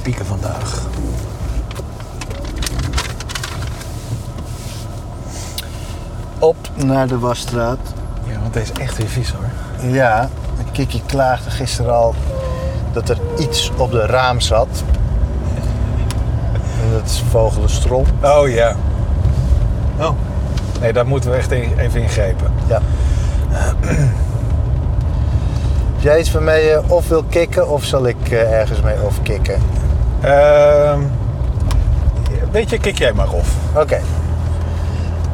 spieken vandaag? Op naar de wasstraat. Ja, want deze is echt weer vies hoor. Ja, Kiki klaagde gisteren al dat er iets op de raam zat. En dat is vogelenstrop. Oh ja. Oh. Nee, daar moeten we echt even ingrepen. Ja. Heb jij iets waarmee je of wil kicken of zal ik eh, ergens mee of kicken? Ehm weet je, kik jij maar of. Oké.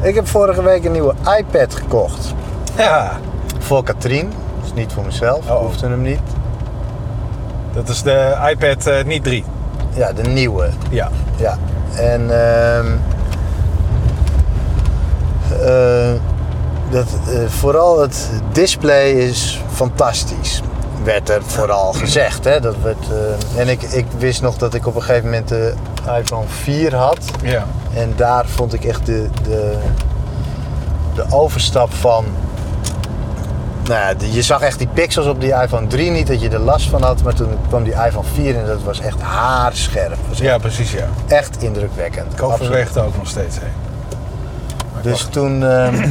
Ik heb vorige week een nieuwe iPad gekocht. Ja. Voor Katrien. Dus niet voor mezelf. Oh. Hoefde hem niet. Dat is de iPad eh, niet 3. Ja, de nieuwe. Ja. Ja. En ehm eh, dat, eh, vooral het display is fantastisch. Werd er vooral gezegd. Hè? Dat werd, eh, en ik, ik wist nog dat ik op een gegeven moment de iPhone 4 had. Ja. En daar vond ik echt de, de, de overstap van. Nou ja, de- je zag echt die pixels op die iPhone 3 niet, dat je er last van had. Maar toen kwam die iPhone 4 en dat was echt haarscherp. Was ja, precies ja. echt indrukwekkend. Er ook nog steeds heen. Dus wacht. toen. ehm,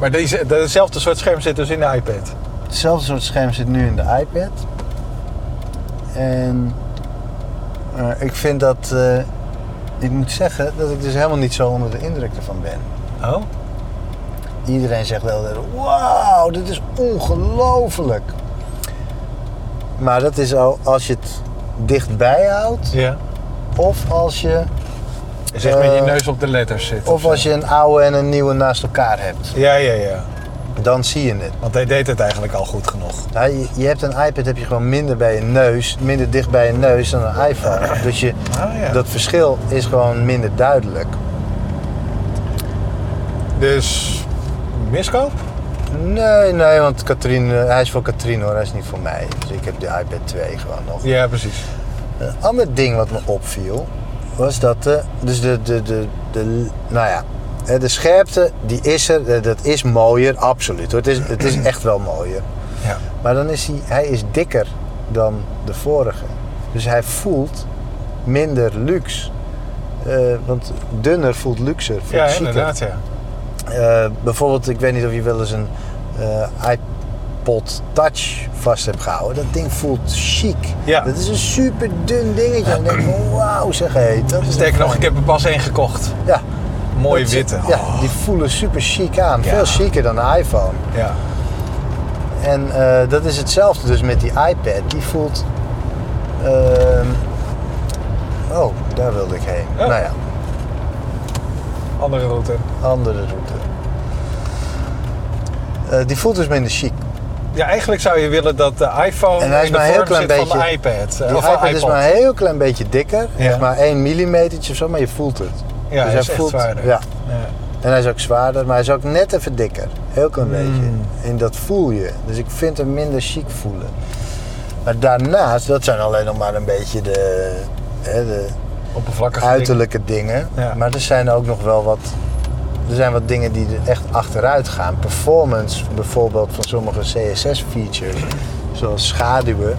maar deze, dezelfde soort scherm zit dus in de iPad. Hetzelfde soort scherm zit nu in de iPad. En eh, ik vind dat. eh, ik moet zeggen dat ik dus helemaal niet zo onder de indruk ervan ben. Oh? Iedereen zegt wel, wauw, dit is ongelooflijk. Maar dat is al als je het dichtbij houdt, Ja. of als je, Zeg met je Eh, neus op de letters zit. of als je een oude en een nieuwe naast elkaar hebt. Ja, ja, ja. Dan zie je het. Want hij deed het eigenlijk al goed genoeg. Nou, je, je hebt een iPad heb je gewoon minder bij je neus, minder dicht bij je neus dan een iPhone. Dus je, Ah, ja. dat verschil is gewoon minder duidelijk. Dus miskoop? Nee, nee, want Katrien, eh, hij is voor Katrien hoor, hij is niet voor mij. Dus ik heb de iPad 2 gewoon nog. Ja, precies. Een ander ding wat me opviel, was dat de, dus de, de, de, de, nou ja, de scherpte die is er, eh, dat is mooier, absoluut. hoor. Het is, het is echt wel mooier. Ja. Maar dan is hij, hij is dikker dan de vorige. Dus hij voelt minder luxe. Eh, want dunner voelt luxer, voelt Ja, chiquer. inderdaad, ja. Eh, bijvoorbeeld, ik weet niet of je wel eens een iPod Touch vast hebt gehouden. Dat ding voelt chic. Ja. Dat is een super dun dingetje. En dan denk van, wauw zeg hé. dat is Sterker nog, ik heb er pas één gekocht. Ja, Mooie dat- witte. Ja, Oh. die voelen super chic aan. Ja. Veel chiquer dan een iPhone. Ja. En eh, dat is hetzelfde dus met die iPad. Die voelt... ehm, oh, daar wilde ik heen. Ja. Nou ja, Andere route. andere route. Eh, die voelt dus minder chic. Ja, eigenlijk zou je willen dat de iPhone En hij is in de maar een heel vorm klein zit van de beetje- iPad. eh, Die of van iPad is maar een heel klein beetje dikker. Ja. Echt maar 1 millimeter of zo, maar je voelt het. Ja, hij is echt voelt, zwaarder. Ja. Ja. En hij is ook zwaarder, maar hij is ook net even dikker. Heel klein beetje. Mm. En dat voel je. Dus ik vind hem minder chic voelen. Maar daarnaast, dat zijn alleen nog maar een beetje de, hè, de Oppervlakkige uiterlijke dingen. Ja. Maar er zijn ook nog wel wat. Er zijn wat dingen die er echt achteruit gaan. Performance bijvoorbeeld van sommige CSS-features, zoals schaduwen,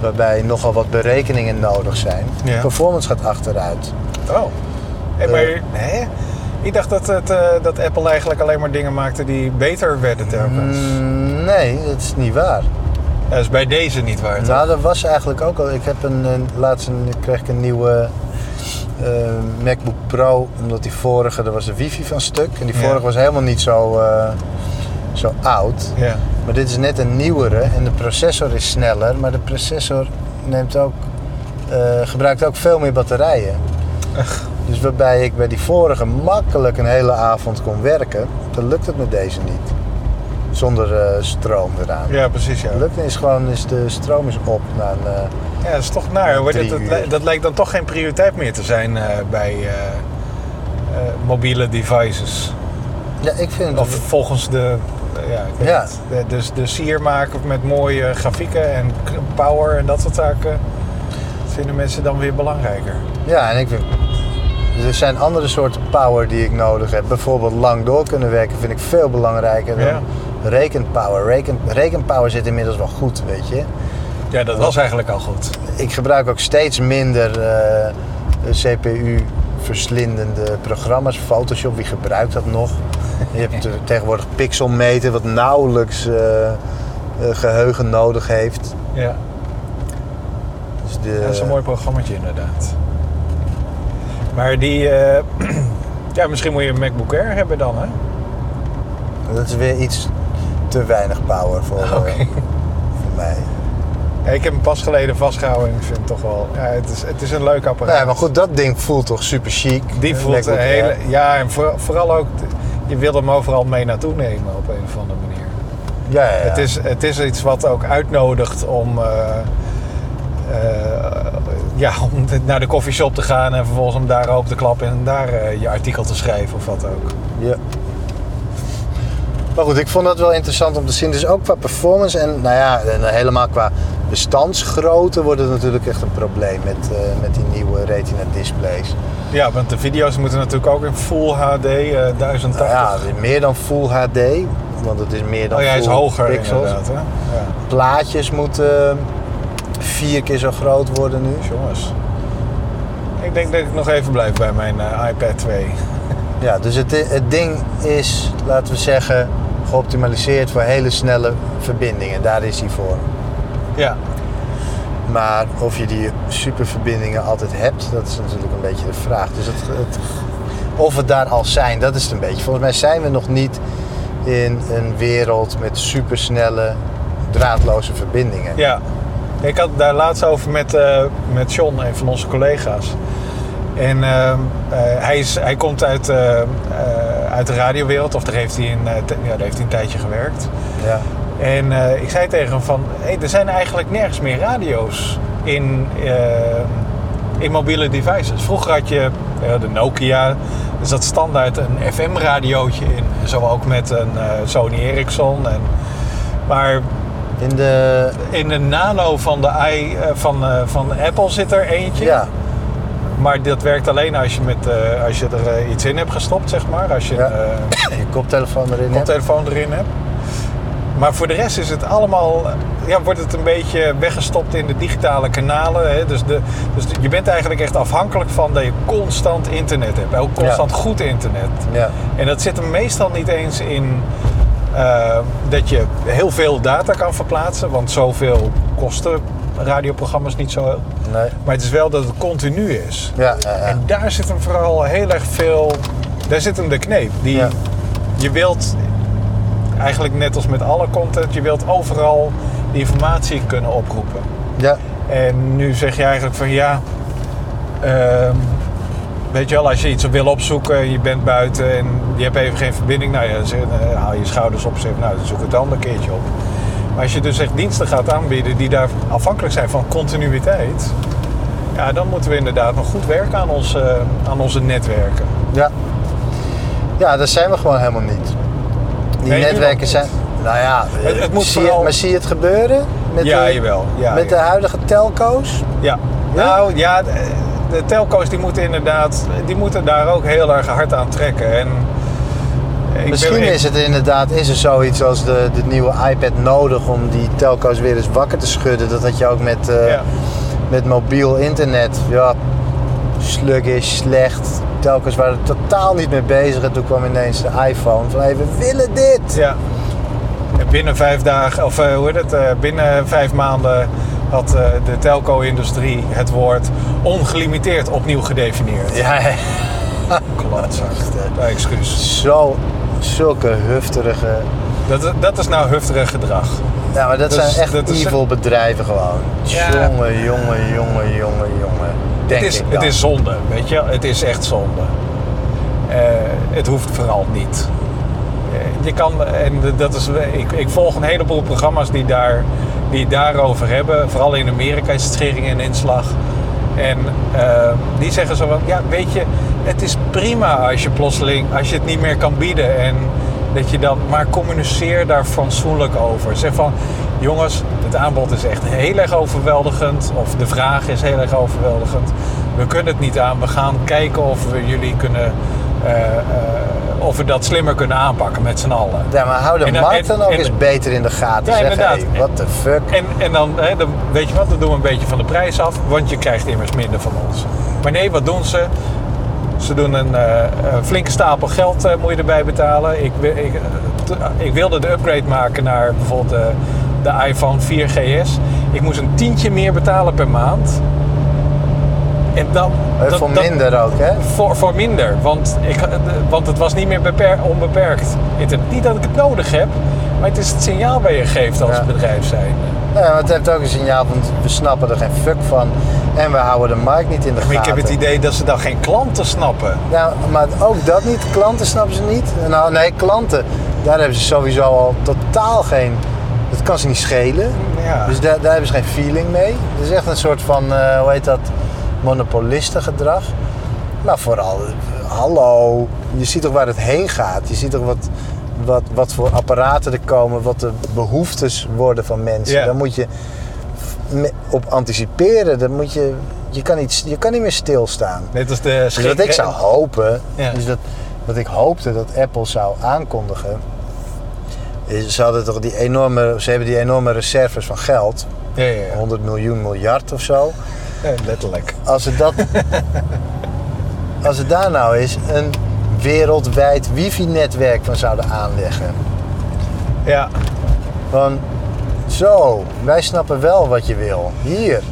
waarbij nogal wat berekeningen nodig zijn. Ja. Performance gaat achteruit. Oh. Hey, Eh. maar, hè? Ik dacht dat, het, eh, dat Apple eigenlijk alleen maar dingen maakte die beter werden telkens. Mm, nee, dat is niet waar. Dat is bij deze niet waar. toch? Nou, dat was eigenlijk ook al. Ik heb een, een laatst een, kreeg ik een nieuwe eh, MacBook Pro, omdat die vorige, daar was de wifi van stuk. En die Ja. vorige was helemaal niet zo, eh, zo oud. Ja. Maar dit is net een nieuwere en de processor is sneller, maar de processor neemt ook, eh, gebruikt ook veel meer batterijen. Dus waarbij ik bij die vorige makkelijk een hele avond kon werken, dan lukt het met deze niet. Zonder eh, stroom eraan. ja, precies. Ja. Lukt is gewoon, is de stroom is op na een, eh, ja, dat is toch naar. hoor. Dat, dat, dat lijkt dan toch geen prioriteit meer te zijn eh, bij mobiele devices. Ja, ik vind Of volgens de, ja, het. Dus de sier maken met mooie grafieken en power en dat soort zaken vinden mensen dan weer belangrijker. Ja, en ik vind. Er zijn andere soorten power die ik nodig heb. Bijvoorbeeld lang door kunnen werken vind ik veel belangrijker dan Ja. rekenpower. Reken, rekenpower zit inmiddels wel goed, weet je. Ja, dat was eigenlijk al goed. Ik gebruik ook steeds minder eh, CPU-verslindende programma's. Photoshop, wie gebruikt dat nog? Je hebt te- tegenwoordig pixelmeter, wat nauwelijks eh, eh, geheugen nodig heeft. Ja, Dus de, dat is een mooi programmaatje inderdaad. Maar die... eh, ja, misschien moet je een MacBook Air hebben dan, hè? Dat is weer iets te weinig power voor, eh, Oké. voor mij. Ja, ik heb hem pas geleden vastgehouden en ik vind het toch wel... Ja, het is, het is een leuk apparaat. Nee, maar goed, dat ding voelt toch super chic. Die voelt een hele... Air. Ja, en voor- vooral ook... Je wil hem overal mee naartoe nemen op een of andere manier. Ja, ja, ja. Het, is, het is iets wat ook uitnodigt om... eh, eh, ja, om naar de koffieshop te gaan en vervolgens om daar open te klappen en daar eh, je artikel te schrijven of wat ook. Ja. Maar goed, ik vond dat wel interessant om te zien. Dus ook qua performance en nou ja, en helemaal qua bestandsgrootte wordt het natuurlijk echt een probleem met, eh, met die nieuwe retina displays. Ja, want de video's moeten natuurlijk ook in Full HD eh 1080. Nou ja, meer dan Full HD, want het is meer dan oh ja, hij is hoger pixels. inderdaad. Hè? Ja. Plaatjes moeten vier keer zo groot worden nu. Jongens. Ik denk dat ik nog even blijf bij mijn eh, iPad 2. Ja, dus het, het ding is, laten we zeggen, geoptimaliseerd voor hele snelle verbindingen. Daar is hij voor. Ja, Maar of je die superverbindingen altijd hebt, dat is natuurlijk een beetje de vraag. Dus het, het, of het daar al zijn, dat is het een beetje. Volgens mij zijn we nog niet in een wereld met supersnelle, draadloze verbindingen. ja. Ik had het daar laatst over met, eh, met John, een van onze collega's. En eh, eh, hij, is, hij komt uit, eh, uit de radiowereld, of daar heeft hij een, ja, daar heeft hij een tijdje gewerkt. Ja. En ik zei tegen hem van, hey, er zijn eigenlijk nergens meer radio's in, eh, in mobiele devices. Vroeger had je de Nokia, er zat standaard een FM-radiootje in. Zo ook met een Sony Ericsson. En, maar In de, in de nano van, de i, eh, van, eh, van Apple zit er eentje. ja, Maar dat werkt alleen als je, met, eh, als je er iets in hebt gestopt, zeg maar. Als je Ja. je koptelefoon erin hebt. koptelefoon erin hebt. Maar voor de rest is het allemaal, ja, wordt het een beetje weggestopt in de digitale kanalen. Hè? Dus, de, dus de- je bent eigenlijk echt afhankelijk van dat je constant internet hebt. Ook constant goed internet. Ja. En dat zit er meestal niet eens in eh, dat je heel veel data kan verplaatsen. Want zoveel kosten radioprogramma's niet zo. Nee. Maar het is wel dat het continu is. Ja, ja, ja. En daar zit hem vooral heel erg veel. Daar zit hem de kneep. Die. Je wilt eigenlijk net als met alle content, je wilt overal informatie kunnen oproepen. ja. En nu zeg je eigenlijk van ja. ehm, weet je wel, als je iets wil opzoeken, je bent buiten en je hebt even geen verbinding, nou ja, zeg- dan haal je schouders op zeg nou, dan zoek het dan een keertje op. Maar als je dus echt diensten gaat aanbieden die daar afhankelijk zijn van continuïteit, ja, dan moeten we inderdaad nog goed werken aan, ons, eh, aan onze netwerken. Ja. Ja, dat zijn we gewoon helemaal niet. Die Nee, netwerken zijn. Nou ja, Het- het moet zie vooral- maar zie je het gebeuren? Met ja, de, jawel. Ja, met de huidige telco's? Ja. Nou ja, de, telco's die moeten inderdaad, die moeten daar ook heel erg hard aan trekken. En ik Misschien ben, is het inderdaad is er zoiets als de, de nieuwe iPad nodig om die telco's weer eens wakker te schudden. Dat had je ook met, eh, Ja. met mobiel internet. Ja, sluggish, slecht. Telco's waren er totaal niet mee bezig. En toen kwam ineens de iPhone van hey, we willen dit. Ja. En binnen vijf dagen, of eh, hoe heet het, eh, binnen vijf maanden had eh, de telco-industrie het woord ongelimiteerd opnieuw gedefinieerd. Ja. Ja, excuus. zo, zulke hufterige... Dat, dat is nou hufterig gedrag. Ja, maar dat Dus zijn echt dat is- evil bedrijven gewoon. Ja. Jongen, jongen, jongen, jongen, jongen. Denk het, is, ik het is zonde, weet je. Het is echt zonde. Eh, het hoeft vooral niet. Eh, je kan, en dat is, ik, ik volg een heleboel programma's die, daar, die daarover hebben. Vooral in Amerika is het schering en inslag. En eh, die zeggen zo van, ja weet je, het is prima als je plotseling, als je het niet meer kan bieden. En dat je dan, maar communiceer daar fatsoenlijk over. Zeg van, jongens, het aanbod is echt heel erg overweldigend. Of de vraag is heel erg overweldigend. We kunnen het niet aan. We gaan kijken of we jullie kunnen, eh, of we dat slimmer kunnen aanpakken met z'n allen. Ja, maar hou de dan- markt dan ook en- eens beter in de gaten. Ja, Zeg, inderdaad. hey, what the fuck. En, en dan, hè, dan, weet je wat, dan doen we een beetje van de prijs af, want je krijgt immers minder van ons. Maar nee, wat doen ze? Ze doen een, eh, flinke stapel geld, eh, moet je erbij betalen. Ik, eh, ik wilde de upgrade maken naar bijvoorbeeld de, de iPhone 4GS. Ik moest een tientje meer betalen per maand. En dan, Eh, dat- voor dat- minder ook, hè? voor, voor minder, want, ik, eh, want het was niet meer beper- onbeperkt. Internet. Niet dat ik het nodig heb, maar het is het signaal waar je geeft als Ja. bedrijf zijn. Ja, het heeft ook een signaal van we snappen er geen fuck van en we houden de markt niet in de Maar gaten. ik heb het idee dat ze dan geen klanten snappen. Nou, maar ook dat niet. Klanten snappen ze niet. Nou, nee, klanten, daar hebben ze sowieso al totaal geen... Dat kan ze niet schelen. Ja. Dus daar, daar hebben ze geen feeling mee. Het is echt een soort van, eh, hoe heet dat, monopolistengedrag. Maar vooral, eh, hallo, je ziet toch waar het heen gaat. Je ziet toch wat, wat, wat voor apparaten er komen, wat de behoeftes worden van mensen. Ja. Daar moet je op anticiperen. Dan moet je, je, kan niet, je kan niet meer stilstaan. Net als de Dus wat ik zou hopen, Ja. is dat wat ik hoopte dat Apple zou aankondigen. Is, ze, hadden toch die enorme, ze hebben die enorme reserves van geld, ja. 100 miljoen miljard of zo. Ja, letterlijk. Als ze dat, als het daar nou eens een wereldwijd wifi-netwerk van zouden aanleggen. Ja, Van, zo, wij snappen wel wat je wil. Hier.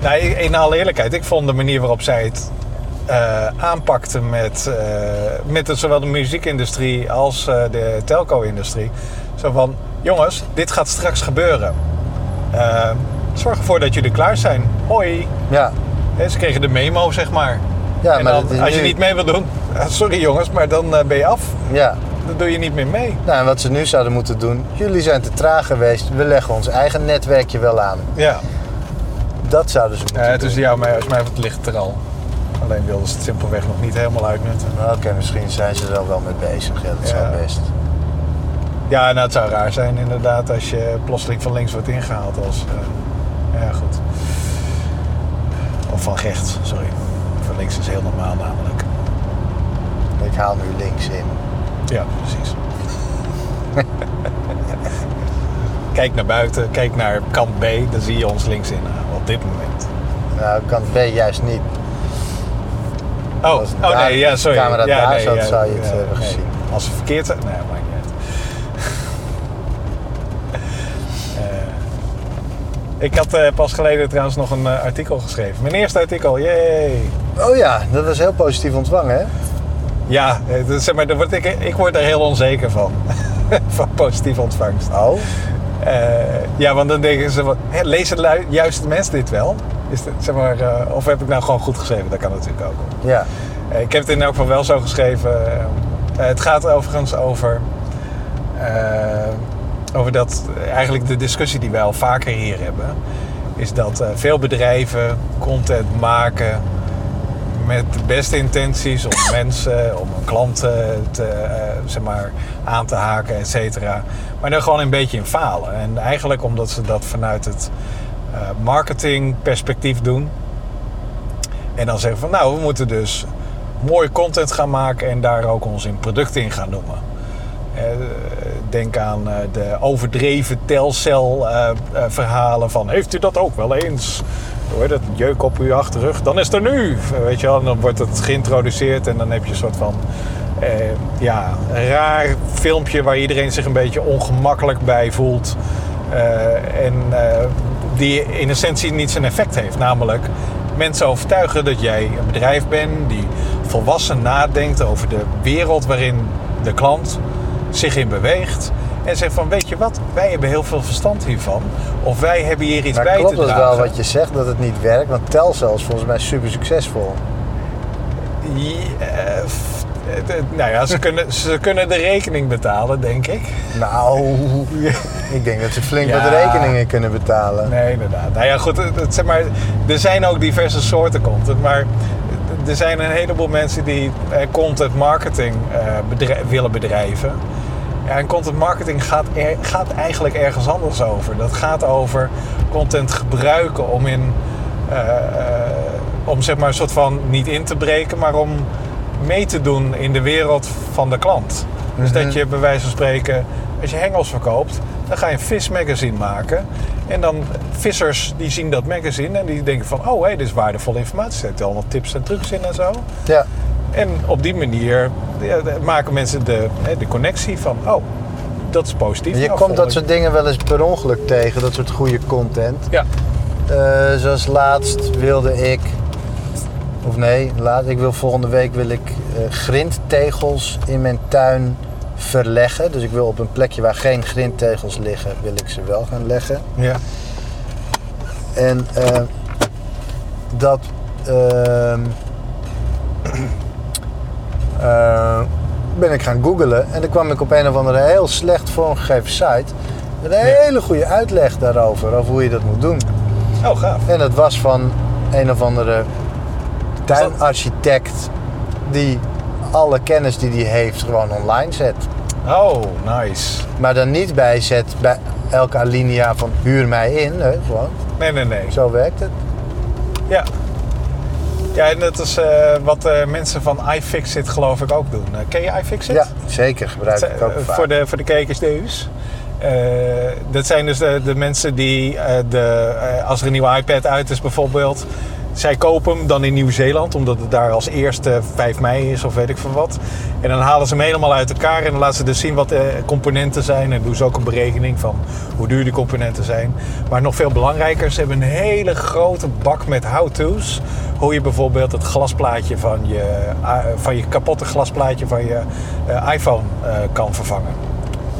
nou, in alle eerlijkheid, ik vond de manier waarop zij het eh, aanpakte met, eh, met zowel de muziekindustrie als eh, de telco-industrie. Zo van, jongens, dit gaat straks gebeuren. Zorg ervoor dat jullie klaar zijn. Hoi. Ja, ze kregen de memo, zeg maar. ja en maar dan, het is als je niet mee wil doen, ah, sorry jongens, maar dan eh, ben je af. Ja. Dan doe je niet meer mee. Nou, en wat ze nu zouden moeten doen, jullie zijn te traag geweest, we leggen ons eigen netwerkje wel aan. Ja, Dat zouden ze moeten ja doen. tussen jou en mij, als mij wat ligt er al. Alleen wilden ze het simpelweg nog niet helemaal uitnutten. Nou, Oké, misschien zijn ze er wel mee bezig. Ja, dat Ja. zou best. Ja, nou het zou raar zijn inderdaad als je plotseling van links wordt ingehaald als... eh, ja, goed. Of van rechts, sorry. Van links is heel normaal namelijk. Ik haal nu links in. Ja, precies. kijk naar buiten, kijk naar kant B, dan zie je ons links inhalen op dit moment. Nou, kant B juist niet. Oh, Als oh daar- nee, ja, sorry. de camera ja, daar nee, zat, ja, zou je het ja, hebben nee. gezien. Als ze verkeerd zijn, nee, niet uit. Eh, ik had eh, pas geleden trouwens nog een eh, artikel geschreven. Mijn eerste artikel, yay! Oh ja, dat was heel positief ontvangen, hè? Ja, eh, zeg maar, daar word ik, ik word er heel onzeker van. van positieve ontvangst. Oh? Ja, want dan denken ze, van, hè, lezen de lui- juiste mensen dit wel? Is zeg maar, of heb ik nou gewoon goed geschreven? Dat kan natuurlijk ook. Ja. Ik heb het in elk geval wel zo geschreven. Het gaat overigens over, over dat eigenlijk de discussie die wij al vaker hier hebben, is dat eh, veel bedrijven content maken met de beste intenties om mensen, om klanten te, eh, zeg maar, aan te haken, et cetera. Maar er gewoon een beetje in falen. En eigenlijk omdat ze dat vanuit het eh, marketingperspectief doen. En dan zeggen van nou, we moeten dus mooie content gaan maken en daar ook ons in producten in gaan noemen. Denk aan eh, de overdreven telcel eh, eh, van heeft u dat ook wel eens? Hoor dat jeuk op uw achterrug, dan is er nu. Weet je wel, dan wordt het geïntroduceerd en dan heb je een soort van ja, raar filmpje waar iedereen zich een beetje ongemakkelijk bij voelt. En die in essentie niet zijn effect heeft. Namelijk mensen overtuigen dat jij een bedrijf bent die volwassen nadenkt over de wereld waarin de klant zich in beweegt. En zegt van, weet je wat, wij hebben heel veel verstand hiervan. Of wij hebben hier iets Maar bij klopt te het dragen. wel wat je zegt, dat het niet werkt? Want Telcel is volgens mij super succesvol. Ja, eh, het- het- nou ja, ze kunnen, ze kunnen de rekening betalen, denk ik. Nou, ik denk dat ze flink Ja. wat rekeningen kunnen betalen. Nee, inderdaad. Nou ja, goed, het, het- zeg maar, er zijn ook diverse soorten content, maar er zijn een heleboel mensen die eh, content marketing eh, willen bedrijven. Ja, en content marketing gaat, er- gaat eigenlijk ergens anders over. Dat gaat over content gebruiken om in, eh, eh, om zeg maar een soort van niet in te breken, maar om mee te doen in de wereld van de klant. Dus Mhm. dat je bij wijze van spreken, als je hengels verkoopt, dan ga je een vismagazine maken. En dan vissers die zien dat magazine en die denken van, oh hé, dit is waardevolle informatie. Er zitten allemaal tips en trucs in en zo. Ja. En op die manier maken mensen de, de connectie van, oh, dat is positief. Je Nou, komt dat soort dingen wel eens per ongeluk tegen, dat soort goede content. Ja, Eh, zoals laatst wilde ik, of nee, laat, ik wil volgende week wil ik eh, grindtegels in mijn tuin verleggen. Dus ik wil op een plekje waar geen grindtegels liggen, wil ik ze wel gaan leggen. ja. En eh, dat eh, ben ik gaan googlen en dan kwam ik op een of andere heel slecht vormgegeven site met een hele goede uitleg daarover, over hoe je dat moet doen. Oh, gaaf. En dat was van een of andere tuinarchitect die alle kennis die hij heeft gewoon online zet. Oh, nice. Maar dan niet bij zet bij elke alinea van huur mij in. Nee, gewoon, Nee, nee, nee. zo werkt het. Ja. Ja, en dat is eh, wat eh, mensen van iFixit geloof ik ook doen. Eh, ken je iFixit? Ja, zeker gebruik Dat ik ook vaak. voor, de, voor de kijkers. Eh, dat zijn dus de, de mensen die, de, als er een nieuwe iPad uit is bijvoorbeeld, zij kopen hem dan in Nieuw-Zeeland, omdat het daar als eerste 5 mei is of weet ik veel wat. En dan halen ze hem helemaal uit elkaar en dan laten ze dus zien wat de componenten zijn. En doen ze ook een berekening van hoe duur die componenten zijn. Maar nog veel belangrijker, ze hebben een hele grote bak met how-to's. Hoe je bijvoorbeeld het glasplaatje van je, eh, van je kapotte glasplaatje van je eh, iPhone eh, kan vervangen.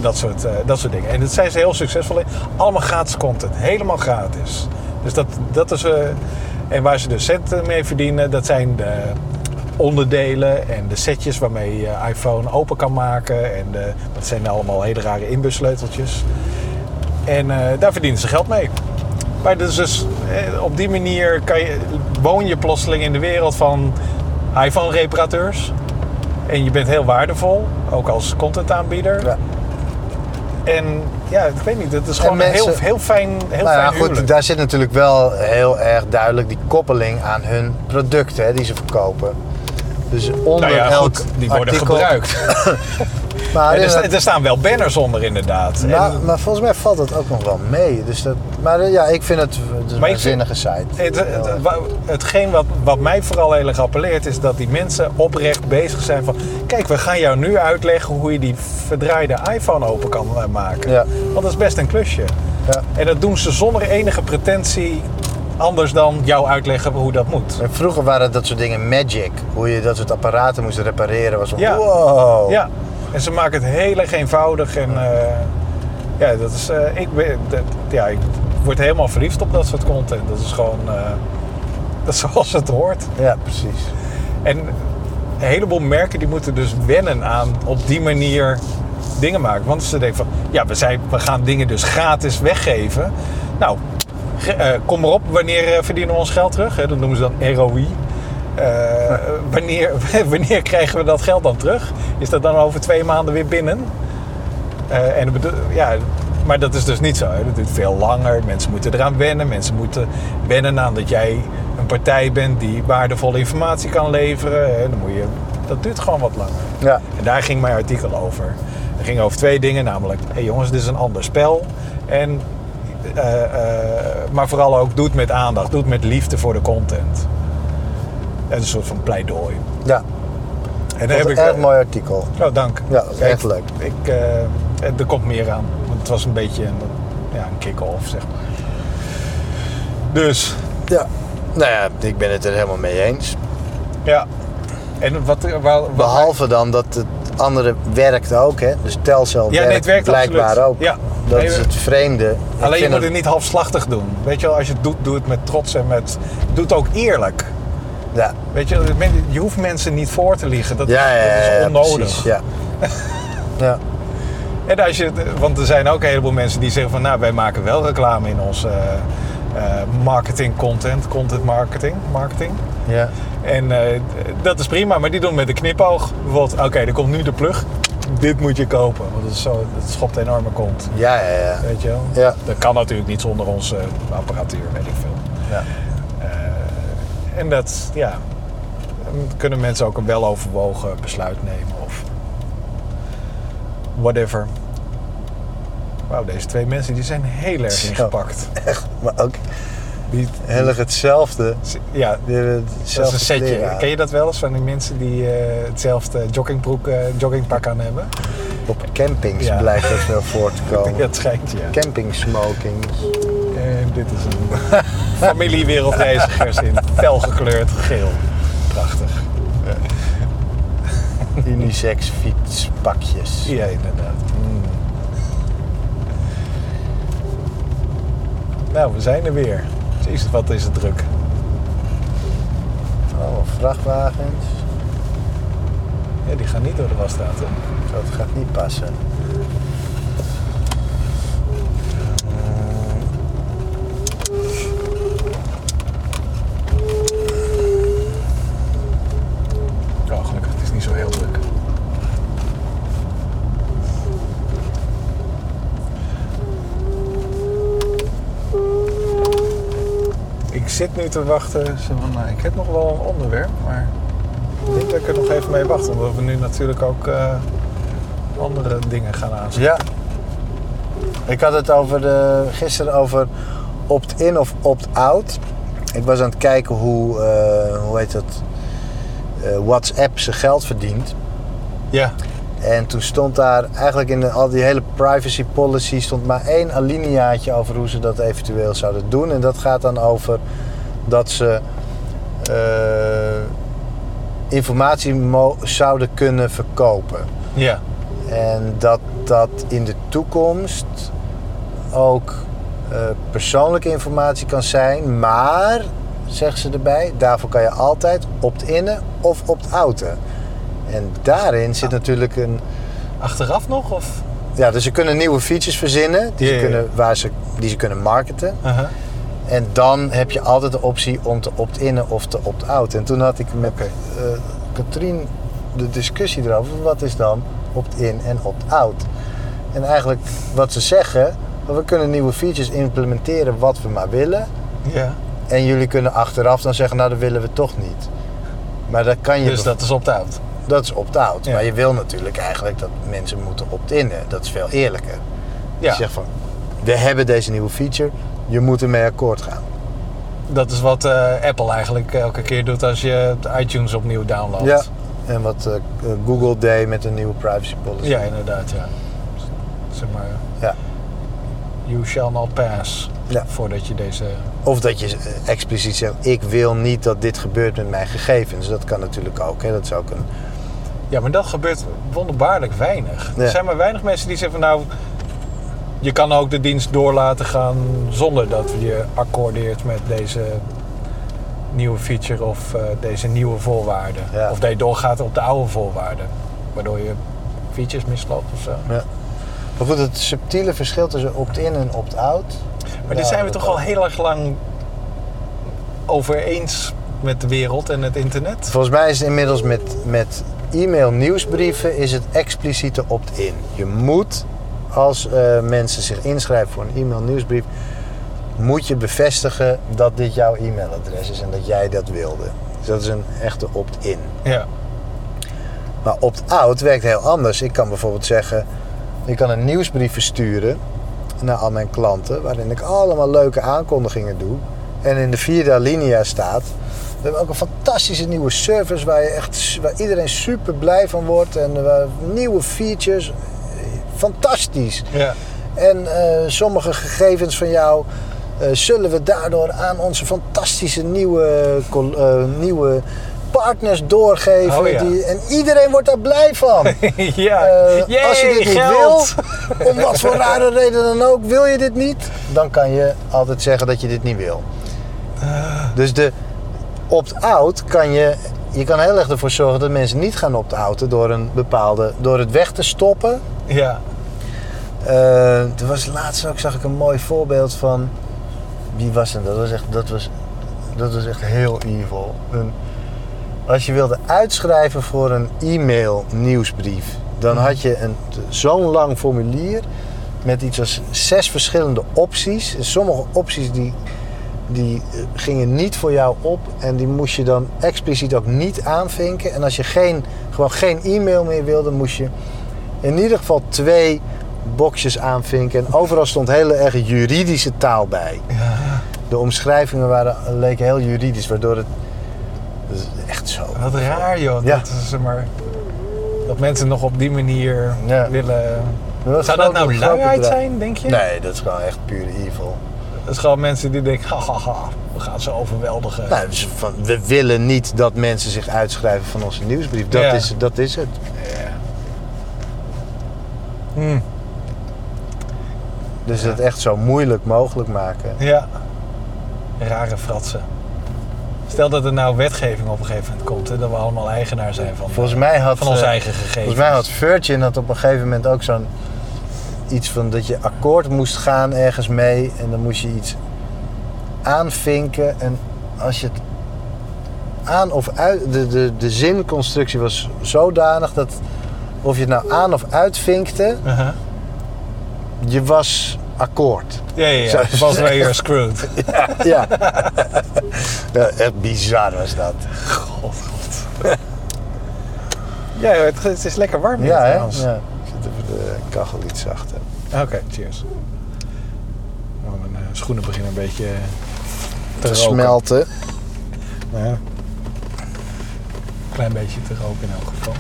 Dat soort, dat soort dingen. En dat zijn ze heel succesvol in. Allemaal gratis content. Helemaal gratis. Dus dat, dat is... en waar ze dus centen mee verdienen, dat zijn de onderdelen en de setjes waarmee je iPhone open kan maken. En de, dat zijn allemaal hele rare inbussleuteltjes. En daar verdienen ze geld mee. Maar dus, dus op die manier kan je, woon je plotseling in de wereld van iPhone-reparateurs. En je bent heel waardevol, ook als contentaanbieder. Ja. En ja, ik weet niet, het is gewoon mensen- een heel, heel fijn, heel nou ja, fijn goed, daar zit natuurlijk wel heel erg duidelijk die koppeling aan hun producten hè, die ze verkopen. Dus onder nou ja, elk goed, die worden artikel, gebruikt. Maar, Ja, er, sta- er staan wel banners onder inderdaad. En maar volgens mij valt het ook nog wel mee. Dus dat, maar eh, ja, ik vind het, het is Maar een zinnige site. het, het, hetgeen wat, wat mij vooral heel erg appelleert is dat die mensen oprecht bezig zijn van... Kijk, we gaan jou nu uitleggen hoe je die verdraaide iPhone open kan eh, maken. Ja. Want dat is best een klusje. Ja. En dat doen ze zonder enige pretentie anders dan jou uitleggen hoe dat moet. Vroeger waren dat soort dingen magic. Hoe je dat soort apparaten moest repareren. Was van, Ja. wow. Ja, en ze maken het heel erg eenvoudig. En eh, ja, dat is, eh, ik, ben, dat, ja, ik word helemaal verliefd op dat soort content. Dat is gewoon eh, dat is zoals het hoort. Ja, precies. En een heleboel merken die moeten dus wennen aan op die manier dingen maken. Want ze denken van, ja, we, zijn, we gaan dingen dus gratis weggeven. Nou, kom maar op, wanneer verdienen we ons geld terug? Hè? Dat noemen ze dan ROI. Eh, wanneer, wanneer krijgen we dat geld dan terug? Is dat dan over twee maanden weer binnen? Eh, en ja, maar dat is dus niet zo. Hè. Dat duurt veel langer. Mensen moeten eraan wennen. Mensen moeten wennen aan dat jij een partij bent die waardevolle informatie kan leveren. Hè. Dan moet je, dat duurt gewoon wat langer. Ja. En daar ging mijn artikel over. Het ging over twee dingen, namelijk... Hé jongens, dit is een ander spel. En, eh, maar vooral ook, doe het met aandacht. Doe het met liefde voor de content. Dat is een soort van pleidooi. Ja, En dat heb een ik... erg mooi artikel. Oh, dank. Ja, dat is echt leuk. Ik, eh, er komt meer aan. Want het was een beetje een, ja, een kick-off, zeg maar. Dus, Ja. Nou ja, ik ben het er helemaal mee eens. ja. En wat... wat Behalve dan dat het andere werkt ook, hè. Dus Telcel Ja, nee, werkt, het werkt blijkbaar absoluut. ook. Ja. Dat Nee, is het vreemde. Ik Alleen je moet het niet halfslachtig doen. Weet je wel, als je het doet, doe het met trots en met... Doe het ook eerlijk. Ja, Weet je, je hoeft mensen niet voor te liegen. Dat, ja, ja, dat is onnodig. ja. ja. En als je, want er zijn ook een heleboel mensen die zeggen van... Nou, wij maken wel reclame in onze eh, eh, marketing content. Content marketing. marketing. ja. En eh, dat is prima, maar die doen met een knipoog. Bijvoorbeeld, oké, er komt nu de plug. Dit moet je kopen. Want dat, is zo, dat schopt een enorme kont. Ja, ja, ja. Weet je wel? Ja. Dat kan natuurlijk niet zonder onze apparatuur, weet ik veel. ja. En dat, ja. Kunnen mensen ook een weloverwogen besluit nemen of whatever. Wauw, deze twee mensen die zijn heel erg ingepakt. Echt, maar ook Die, heel erg hetzelfde. ja, hebben dat is hetzelfde een setje. Ken je dat wel eens van die mensen die eh, hetzelfde joggingbroek, eh, joggingpak aan hebben? Op campings Ja. blijkt dat wel voor te komen. Het schijnt, ja. Camping smoking. En dit is een familie wereldreizigers in felgekleurd geel. Prachtig. Unisex fietspakjes. Ja, inderdaad. Mm. Nou, we zijn er weer. Jezus, wat is het druk. Oh, vrachtwagens. Ja, die gaan niet door de wasstraat, hè? Dat gaat niet passen. Oh, gelukkig, het is niet zo heel druk. Ik zit nu te wachten. Van, nou, ik heb nog wel een onderwerp, maar ik denk dat ik er nog even mee wacht. Omdat we nu natuurlijk ook eh, andere dingen gaan aanzetten. Ja. Ik had het over de, gisteren over opt-in of opt-out. Ik was aan het kijken hoe, eh, hoe heet het, eh, WhatsApp zijn geld verdient. Ja. En toen stond daar eigenlijk in de- al die hele privacy policy stond maar één alineaatje over hoe ze dat eventueel zouden doen. En dat gaat dan over dat ze eh, informatie zouden kunnen verkopen. Ja. En dat dat in de toekomst ook eh, persoonlijke informatie kan zijn, maar, zeggen ze erbij, daarvoor kan je altijd opt-innen of opt-outen. En daarin zit natuurlijk een. Achteraf nog? Of? Ja, dus ze kunnen nieuwe features verzinnen die, ze, kunnen, waar ze, die ze kunnen marketen. Uh-huh. En dan heb je altijd de optie om te opt-innen of te opt-outen. En toen had ik met Oké. eh, Katrien de discussie erover. Wat is dan opt-in en opt-out? En eigenlijk wat ze zeggen, we kunnen nieuwe features implementeren wat we maar willen. Ja. En jullie kunnen achteraf dan zeggen, nou dat willen we toch niet. Maar dat kan je Dus dat is opt-out. dat is opt-out. Ja. Maar je wil natuurlijk eigenlijk dat mensen moeten opt-innen. Dat is veel eerlijker. Ja. Je zegt van, we hebben deze nieuwe feature, je moet ermee akkoord gaan. Dat is wat eh, Apple eigenlijk elke keer doet als je iTunes opnieuw downloadt. Ja. En wat eh, Google deed met een nieuwe privacy policy. Ja, inderdaad, ja. Zeg maar, Ja. you shall not pass. Ja. Voordat je deze... Of dat je eh, expliciet zegt, ik wil niet dat dit gebeurt met mijn gegevens. Dat kan natuurlijk ook. Hè? Dat is ook een... Ja, maar dat gebeurt wonderbaarlijk weinig. Ja. Er zijn maar weinig mensen die zeggen van nou... Je kan ook de dienst door laten gaan zonder dat je accordeert met deze nieuwe feature of eh, deze nieuwe voorwaarden. Ja. Of dat je doorgaat op de oude voorwaarden. Waardoor je features misloopt of zo. Ja. Maar goed, het subtiele verschil tussen opt-in en opt-out. Maar dit zijn we toch al heel erg lang over eens met de wereld en het internet? Volgens mij is het inmiddels met, met e-mail nieuwsbrieven is het expliciete opt-in. Je moet, als eh, mensen zich inschrijven voor een e-mail nieuwsbrief, moet je bevestigen dat dit jouw e-mailadres is en dat jij dat wilde. Dus dat is een echte opt-in. Ja. Maar opt-out werkt heel anders. Ik kan bijvoorbeeld zeggen, ik kan een nieuwsbrief versturen naar al mijn klanten, waarin ik allemaal leuke aankondigingen doe. En in de vierde alinea staat, we hebben ook een fantastische nieuwe service waar, je echt, waar iedereen super blij van wordt. En waar nieuwe features, fantastisch. Ja. En eh, sommige gegevens van jou eh, zullen we daardoor aan onze fantastische nieuwe, eh, nieuwe partners doorgeven. Oh ja. die, en iedereen wordt daar blij van. ja. Yay, als je dit niet geld! wil, om wat voor rare reden dan ook, wil je dit niet, dan kan je altijd zeggen dat je dit niet wil. Dus de opt-out kan je, je kan heel erg ervoor zorgen dat mensen niet gaan opt-outen door een bepaalde, door het weg te stoppen. Ja. Eh, er was laatst ook, zag ik een mooi voorbeeld van, wie was het? Dat was echt, dat was, dat was echt heel evil. Een, als je wilde uitschrijven voor een e-mail nieuwsbrief, dan had je een, zo'n lang formulier met iets als zes verschillende opties. En sommige opties die die eh, gingen niet voor jou op en die moest je dan expliciet ook niet aanvinken. En als je geen, gewoon geen e-mail meer wilde, moest je in ieder geval twee boxjes aanvinken. En overal stond hele erg juridische taal bij. De omschrijvingen waren, leken heel juridisch, waardoor het... Dat is echt zo. Wat raar joh. Ja. Dat, is, maar, dat mensen nog op die manier Ja. willen... Zou dat nou luiheid zijn, denk je? Nee, dat is gewoon echt pure evil. Dat is gewoon mensen die denken, haha, we gaan ze overweldigen. Nou, dus van, we willen niet dat mensen zich uitschrijven van onze nieuwsbrief. Dat, Ja. is, dat is het. Hm, Dus het echt zo moeilijk mogelijk maken. ja. Rare fratsen. Stel dat er nou wetgeving op een gegeven moment komt, hè, dat we allemaal eigenaar zijn van, Volgens mij had, van onze eh, eigen gegevens. volgens mij had Virgin had op een gegeven moment ook zo'n iets van dat je akkoord moest gaan ergens mee en dan moest je iets aanvinken en als je het aan of uit de, de, de zinconstructie was zodanig dat of je het nou aan of uitvinkte, Uh-huh. je was akkoord. Ja, ja, ja. Zo- mij you're screwed. Ja. ja, echt bizar was dat. God, god. ja, het, het is lekker warm hier Ja, hè? trouwens. Ja. Ik zet even de kachel iets zachter. Oké, cheers. Oh, mijn eh, schoenen beginnen een beetje te, Te smelten. Nou ja. Klein beetje te roken in elk geval.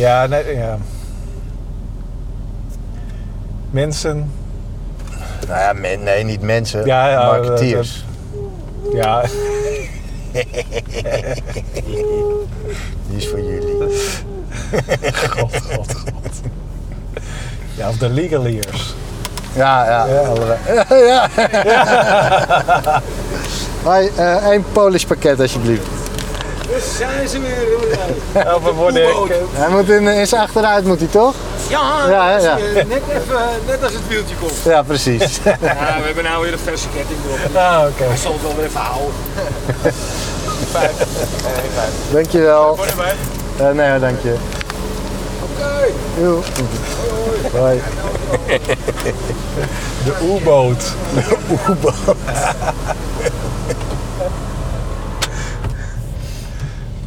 Ja, nee, ja. Mensen, Nou ja, men- nee, niet mensen. Ja, ja, marketeers. ja, Die is voor jullie. god, god, god. Ja, of de legaliers. Ja, ja. Ja. Ja, ja. Hoi, eh, één Polish pakket alsjeblieft. Dus zijn ze weer. Of worden... Hij moet in, in zijn achteruit, moet hij toch? Ja, Ja, je Net, even, net als het wieltje komt. Ja, precies. Ja, we hebben nou weer een verse ketting erop. Ah, oké. Ik zal het wel weer even houden. Dankjewel. Voor erbij. Eh, nee, dank je. Oké. Joe. Hoi. De U-boot.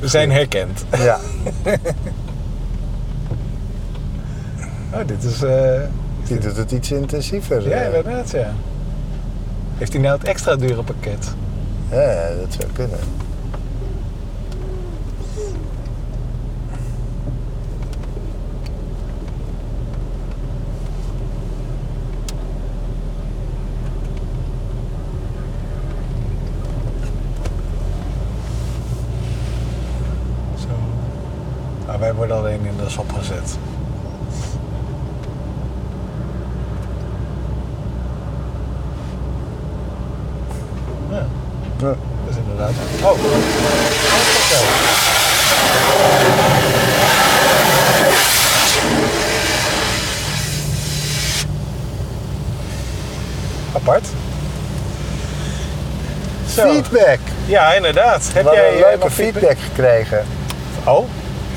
We zijn herkend. Ja. Oh, dit is... eh, Die doet het iets intensiever. ja, eh. inderdaad, ja. Heeft hij nou het extra dure pakket? Ja, dat zou kunnen. Zo. Ah, wij worden alleen in de sop gezet. Ja, Ja. dat is inderdaad. Oh, Apart. Zo. Feedback. Ja, inderdaad. Heb jij hebben eh, leuke feedback gekregen. Oh, Van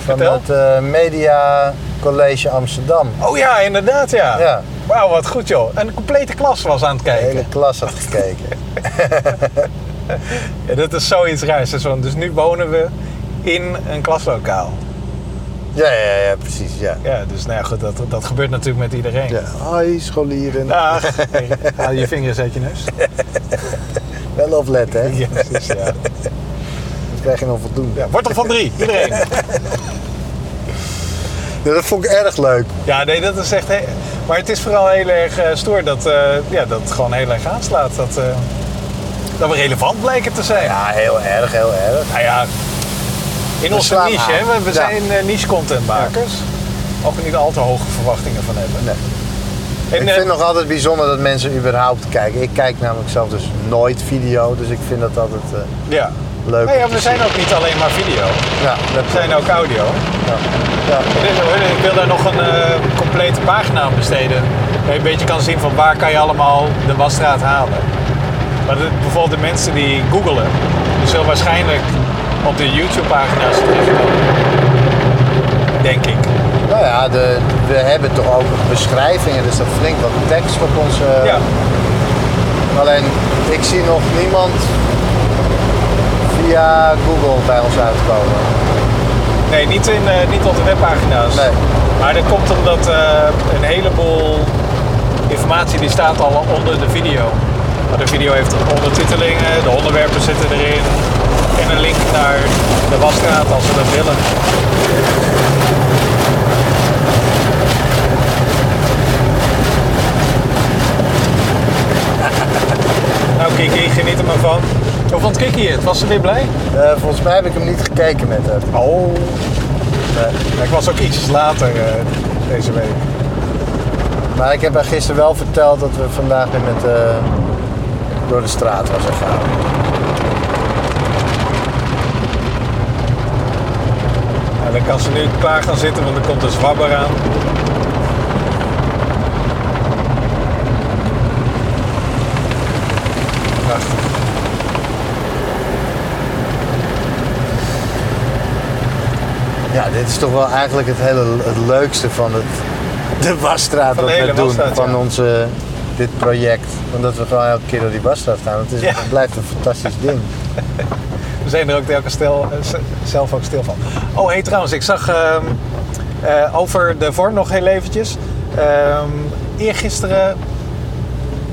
vertel. het eh, Media College Amsterdam. Oh ja, inderdaad ja. Ja. Wauw, wat goed joh. Een complete klas was aan het De kijken. hele klas had gekeken. Ja, dat is zoiets raars. Dus, dus nu wonen we in een klaslokaal. Ja, ja, ja, precies. Ja. Ja, dus nou ja, goed, dat, dat gebeurt natuurlijk met iedereen. Ja. Hoi, scholieren. Dag. Haal je vingers uit je neus. Wel opletten, hè? Ja, precies, ja. Dan krijg je nog voldoende. ja. Wortel van drie, iedereen. Ja, dat vond ik erg leuk. Ja, nee, dat is echt... he- Maar het is vooral heel erg eh, stoer dat, eh, ja, dat het gewoon heel erg aanslaat. Dat, eh, dat we relevant blijken te zijn. Ja, heel erg, heel erg. Nou ja, in onze niche, hè. We, we Ja. zijn eh, niche contentmakers. Mogen niet al te hoge verwachtingen van hebben. Nee. En, ik eh, vind het nog altijd bijzonder dat mensen überhaupt kijken. Ik kijk namelijk zelf dus nooit video, dus ik vind dat altijd eh, ja. leuk. Nou ja, we zijn ook niet alleen maar video. Ja, dat We zijn ook audio. Ja. Ja. Ik wil daar nog een eh, complete pagina aan besteden. Waar je een beetje kan zien van waar kan je allemaal de wasstraat halen. Maar de- bijvoorbeeld de mensen die googelen, die zullen waarschijnlijk op de YouTube-pagina's terechtkomen. Denk ik. Nou ja, de, we hebben toch ook beschrijvingen, dus dat flink wat tekst op onze, Ja. Alleen ik zie nog niemand via Google bij ons uitkomen. Nee, niet, in, eh, niet op de webpagina's. Nee. Maar dat komt omdat eh, een heleboel informatie die staat al onder de video. Maar de video heeft ondertitelingen, de onderwerpen zitten erin. En een link naar de wasstraat als ze dat willen. Nou Kiki, geniet er maar van. Hoe vond Kiki het? Was ze weer blij? Eh, volgens mij heb ik hem niet gekeken met hem. Oh. Nee. Ik was ook ietsjes later eh, deze week. Maar ik heb haar gisteren wel verteld dat we vandaag weer met, eh, door de straat was gegaan. En dan kan ze nu klaar gaan zitten, want er komt een zwabber aan. Dit is toch wel eigenlijk het hele het leukste van het, de wasstraat wat we doen. wasstraat, van ja. onze, dit project. Omdat we gewoon elke keer door die wasstraat gaan. Het, is, Ja. het blijft een fantastisch ding. We zijn er ook telkens stil, eh, zelf ook stil van. Oh, hey trouwens, ik zag ehm, eh, over de vorm nog heel eventjes. Ehm eergisteren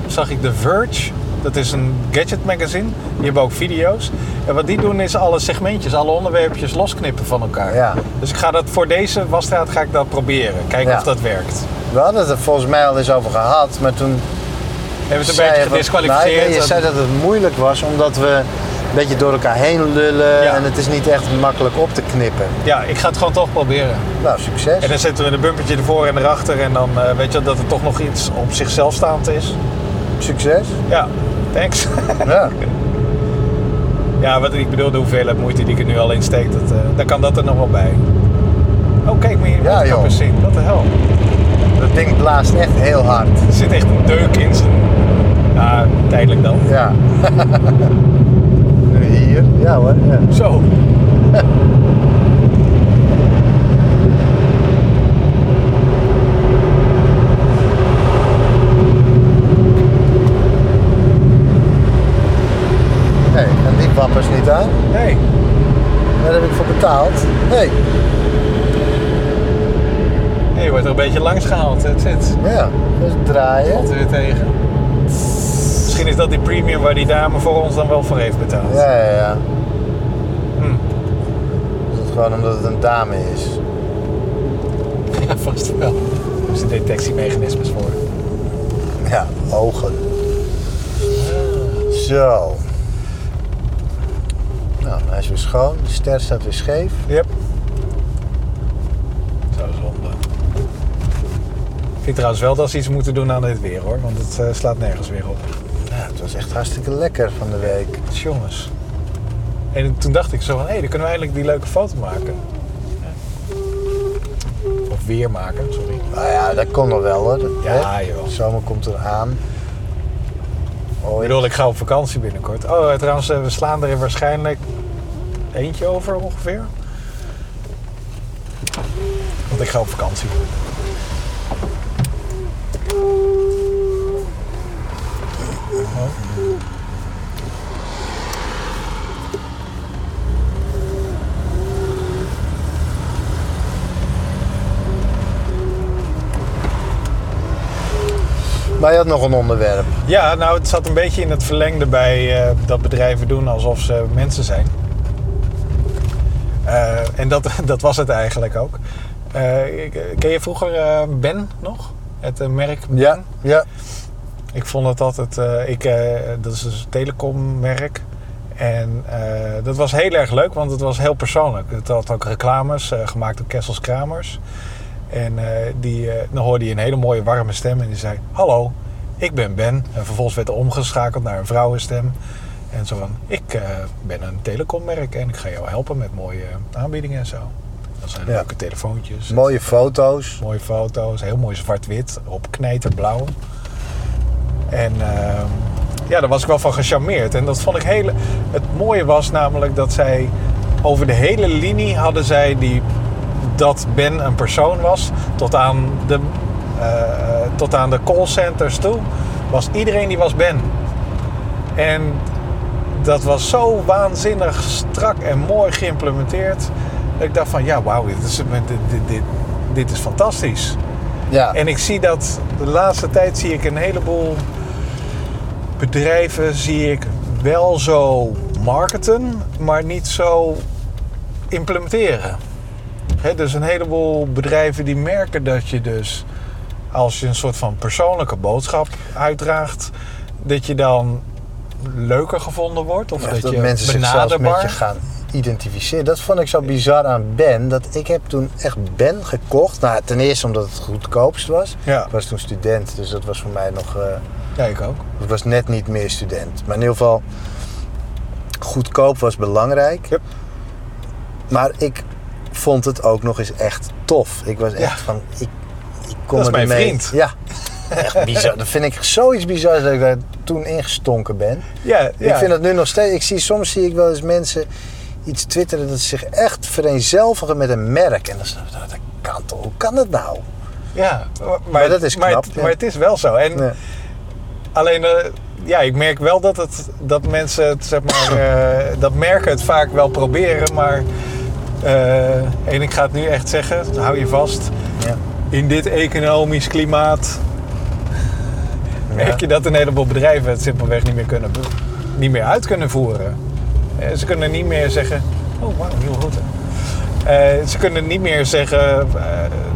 zag ik The Verge. Dat is een gadget magazine. Die hebben ook video's. En wat die doen is alle segmentjes, alle onderwerpjes losknippen van elkaar. Ja. Dus ik ga dat voor deze wasstraat ga ik dat proberen. Kijken Ja. of dat werkt. We hadden het er volgens mij al eens over gehad. Maar toen hebben het een beetje gedisqualificeerd. Nou, je zei dat het moeilijk was omdat we een beetje door elkaar heen lullen. Ja. En het is niet echt makkelijk op te knippen. Ja, ik ga het gewoon toch proberen. Nou, succes. En dan zetten we een bumpertje ervoor en erachter. En dan eh, weet je dat het toch nog iets op zichzelf staand is. Succes. Ja, thanks. Ja. ja, wat ik bedoel, de hoeveelheid moeite die ik er nu al in steek, dat, eh, dan kan dat er nog wel bij. Oh, kijk maar hier. Ja, wat joh. zien. Wat de hel. Dat ding blaast echt heel hard. Er zit echt een deuk in zijn... Ja, tijdelijk dan. Ja. nu hier. Ja hoor. Ja. Zo. Nee, en die wappers niet aan. Nee. Daar heb ik voor betaald. Nee. Nee, je wordt er een beetje langs gehaald. Het zit. Ja. Dus draaien. Valt er weer tegen. Misschien is dat die premium waar die dame voor ons dan wel voor heeft betaald. Ja, ja, ja. Hm. Is het gewoon omdat het een dame is? Ja, vast wel. Er zijn detectiemechanismes voor. Ja, ogen. Zo. Nou, hij is weer schoon. De ster staat weer scheef. Yep. Zo zonde. Ik vind trouwens wel dat ze iets moeten doen aan dit weer hoor, want het eh, slaat nergens weer op. Ja, het was echt hartstikke lekker van de week. Jongens. En toen dacht ik zo van, hé, dan kunnen we eigenlijk die leuke foto maken. Of weer maken, sorry. Nou ja, dat kon nog wel hoor. Dat- Ja, hè? joh. De zomer komt eraan. Ik Ooit. bedoel, ik ga op vakantie binnenkort. Oh, eh, trouwens, eh, we slaan er waarschijnlijk eentje over ongeveer. Want ik ga op vakantie. Maar je had nog een onderwerp. Ja, nou, het zat een beetje in het verlengde bij eh, dat bedrijven doen alsof ze mensen zijn. Eh, en dat, dat was het eigenlijk ook. Eh, ken je vroeger Ben nog? Het merk Ben? Ja, ja. Ik vond het altijd... ik, dat is dus een telecommerk. En dat was heel erg leuk, want het was heel persoonlijk. Het had ook reclames, gemaakt door Kessels Kramers. En eh, die, eh, dan hoorde je een hele mooie warme stem en die zei... Hallo, ik ben Ben. En vervolgens werd er omgeschakeld naar een vrouwenstem. En zo van, ik eh, ben een telecommerk en ik ga jou helpen met mooie aanbiedingen en zo. Dat zijn Ja. leuke telefoontjes. Mooie foto's. Mooie foto's, heel mooi zwart-wit op knijterblauw. En ehm, ja, daar was ik wel van gecharmeerd. En dat vond ik hele. Het mooie was namelijk dat zij over de hele linie hadden zij die dat Ben een persoon was, tot aan de, eh, tot aan de callcenters toe, was iedereen die was Ben. En dat was zo waanzinnig strak en mooi geïmplementeerd. Dat ik dacht van ja, wauw, dit is, dit, dit, dit is fantastisch. Ja. En ik zie dat de laatste tijd zie ik een heleboel bedrijven zie ik wel zo marketen, maar niet zo implementeren. Dus een heleboel bedrijven die merken dat je dus als je een soort van persoonlijke boodschap uitdraagt, dat je dan leuker gevonden wordt of Ja, dat, dat je mensen zich zelfs benaderbaar. met je gaan identificeren. Dat vond ik zo bizar aan Ben. Dat ik heb toen echt Ben gekocht. Nou, ten eerste omdat het het goedkoopst was. Ja. Ik was toen student, dus dat was voor mij nog... eh, Ja, ik ook. ik was net niet meer student. Maar in ieder geval, goedkoop was belangrijk. Yep. Maar ik vond het ook nog eens echt tof. Ik was echt Ja. van... Ik, ik kon Dat is er mijn mee- vriend. Ja. Echt bizar. Dat vind ik zoiets bizar dat ik daar toen ingestonken ben. Ja, ja. Ik vind dat nu nog steeds. Ik zie, soms zie ik wel eens mensen iets twitteren dat ze zich echt vereenzelvigen met een merk. En dan is dat, dat kan toch? Hoe kan dat nou? Ja, maar, Maar dat is maar knap, ja. maar het is wel zo. En Nee. alleen, eh, ja, ik merk wel dat, het, dat mensen het, zeg maar, eh, dat merken het vaak wel proberen. Maar, en ik ga het nu echt zeggen, hou je vast. Ja. In dit economisch klimaat merk je dat een heleboel bedrijven het simpelweg niet meer, kunnen, niet meer uit kunnen voeren. Eh, Ze kunnen niet meer zeggen, oh wauw, nieuwe route. Eh, ze kunnen niet meer zeggen, eh,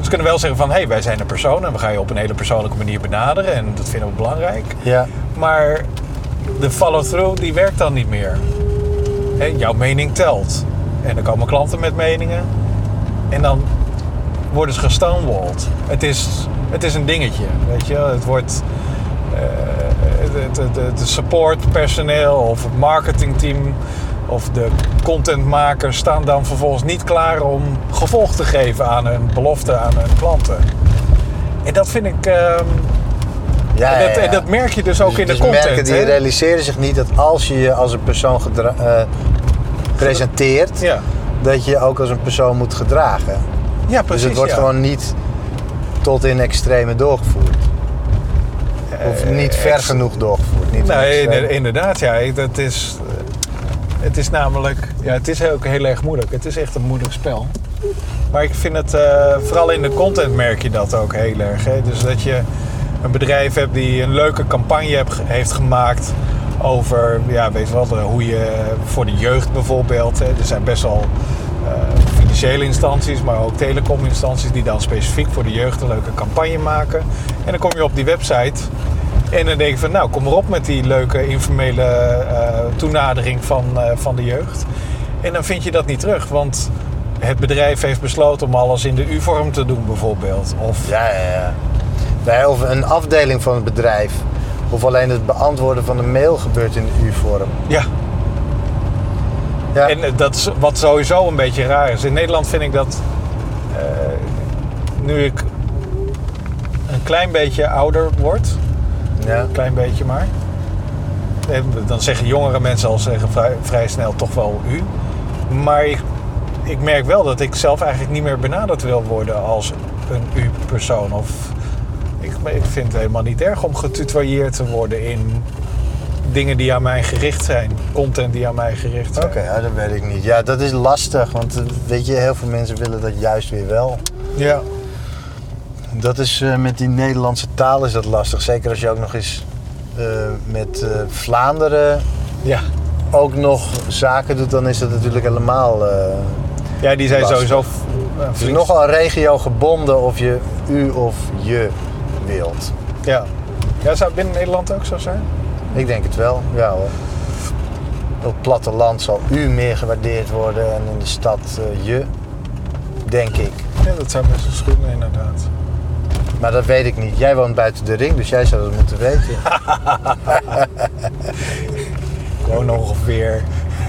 ze kunnen wel zeggen van, hé, hey, wij zijn een persoon en we gaan je op een hele persoonlijke manier benaderen en dat vinden we belangrijk. Ja. Maar de follow-through, die werkt dan niet meer. Hè, jouw mening telt. En dan komen klanten met meningen. En dan worden ze gestonewalled. Het is, het is een dingetje, weet je. Het wordt... eh, het, supportpersoneel of het marketingteam of de contentmakers staan dan vervolgens niet klaar om gevolg te geven aan hun belofte aan hun klanten. En dat vind ik... ehm, Ja, en, dat, ja. en dat merk je dus ook Dus- in de dus content. merken die realiseren zich niet dat als je je als een persoon gedra- eh, presenteert, Ja. dat je je ook als een persoon moet gedragen. ja, precies. dus het wordt ja. gewoon niet tot in extreme doorgevoerd. Of Eh, niet ver ex- genoeg doorgevoerd. Niet Nee, inderdaad. Ja, dat is, eh, het is namelijk... Ja, het is ook heel erg moeilijk. Het is echt een moeilijk spel. Maar ik vind het... eh, vooral in de content merk je dat ook heel erg. Hè? Dus dat je een bedrijf hebt die een leuke campagne heeft gemaakt... over, ja, weet je wat, hoe je voor de jeugd bijvoorbeeld... Er zijn best wel eh, financiële instanties, maar ook telecominstanties... die dan specifiek voor de jeugd een leuke campagne maken. En dan kom je op die website... En dan denk ik van, nou, kom maar op met die leuke informele eh, toenadering van, eh, van de jeugd. En dan vind je dat niet terug, want het bedrijf heeft besloten om alles in de U-vorm te doen bijvoorbeeld. Of, Ja, ja, ja. Nee, of een afdeling van het bedrijf. Of alleen het beantwoorden van een mail gebeurt in de U-vorm. ja, Ja. en eh, dat is wat sowieso een beetje raar is. In Nederland vind ik dat, eh, nu ik een klein beetje ouder word, ja. een klein beetje maar. En dan zeggen jongere mensen al zeggen vrij, vrij snel toch wel u. Maar ik, ik merk wel dat ik zelf eigenlijk niet meer benaderd wil worden als een u-persoon. Of ik, ik vind het helemaal niet erg om getutoieerd te worden in dingen die aan mij gericht zijn. Content die aan mij gericht zijn. Oké, ja, dat weet ik niet. Ja, dat is lastig, want eh, weet je, heel veel mensen willen dat juist weer wel. Ja. Dat is eh, met die Nederlandse taal is dat lastig. Zeker als je ook nog eens eh, met Vlaanderen Ja. ook nog zaken doet, dan is dat natuurlijk helemaal. ja, die zijn Lastig. sowieso... het is nogal regio gebonden of je u of je Ja. ja, zou het binnen Nederland ook zo zijn? Ik denk het wel, ja hoor. Op het platteland zal u meer gewaardeerd worden en in de stad eh, je, denk ik. Ja, dat zou best wel inderdaad. Maar dat weet ik niet. Jij woont buiten de ring, dus jij zou dat moeten weten. Gewoon ongeveer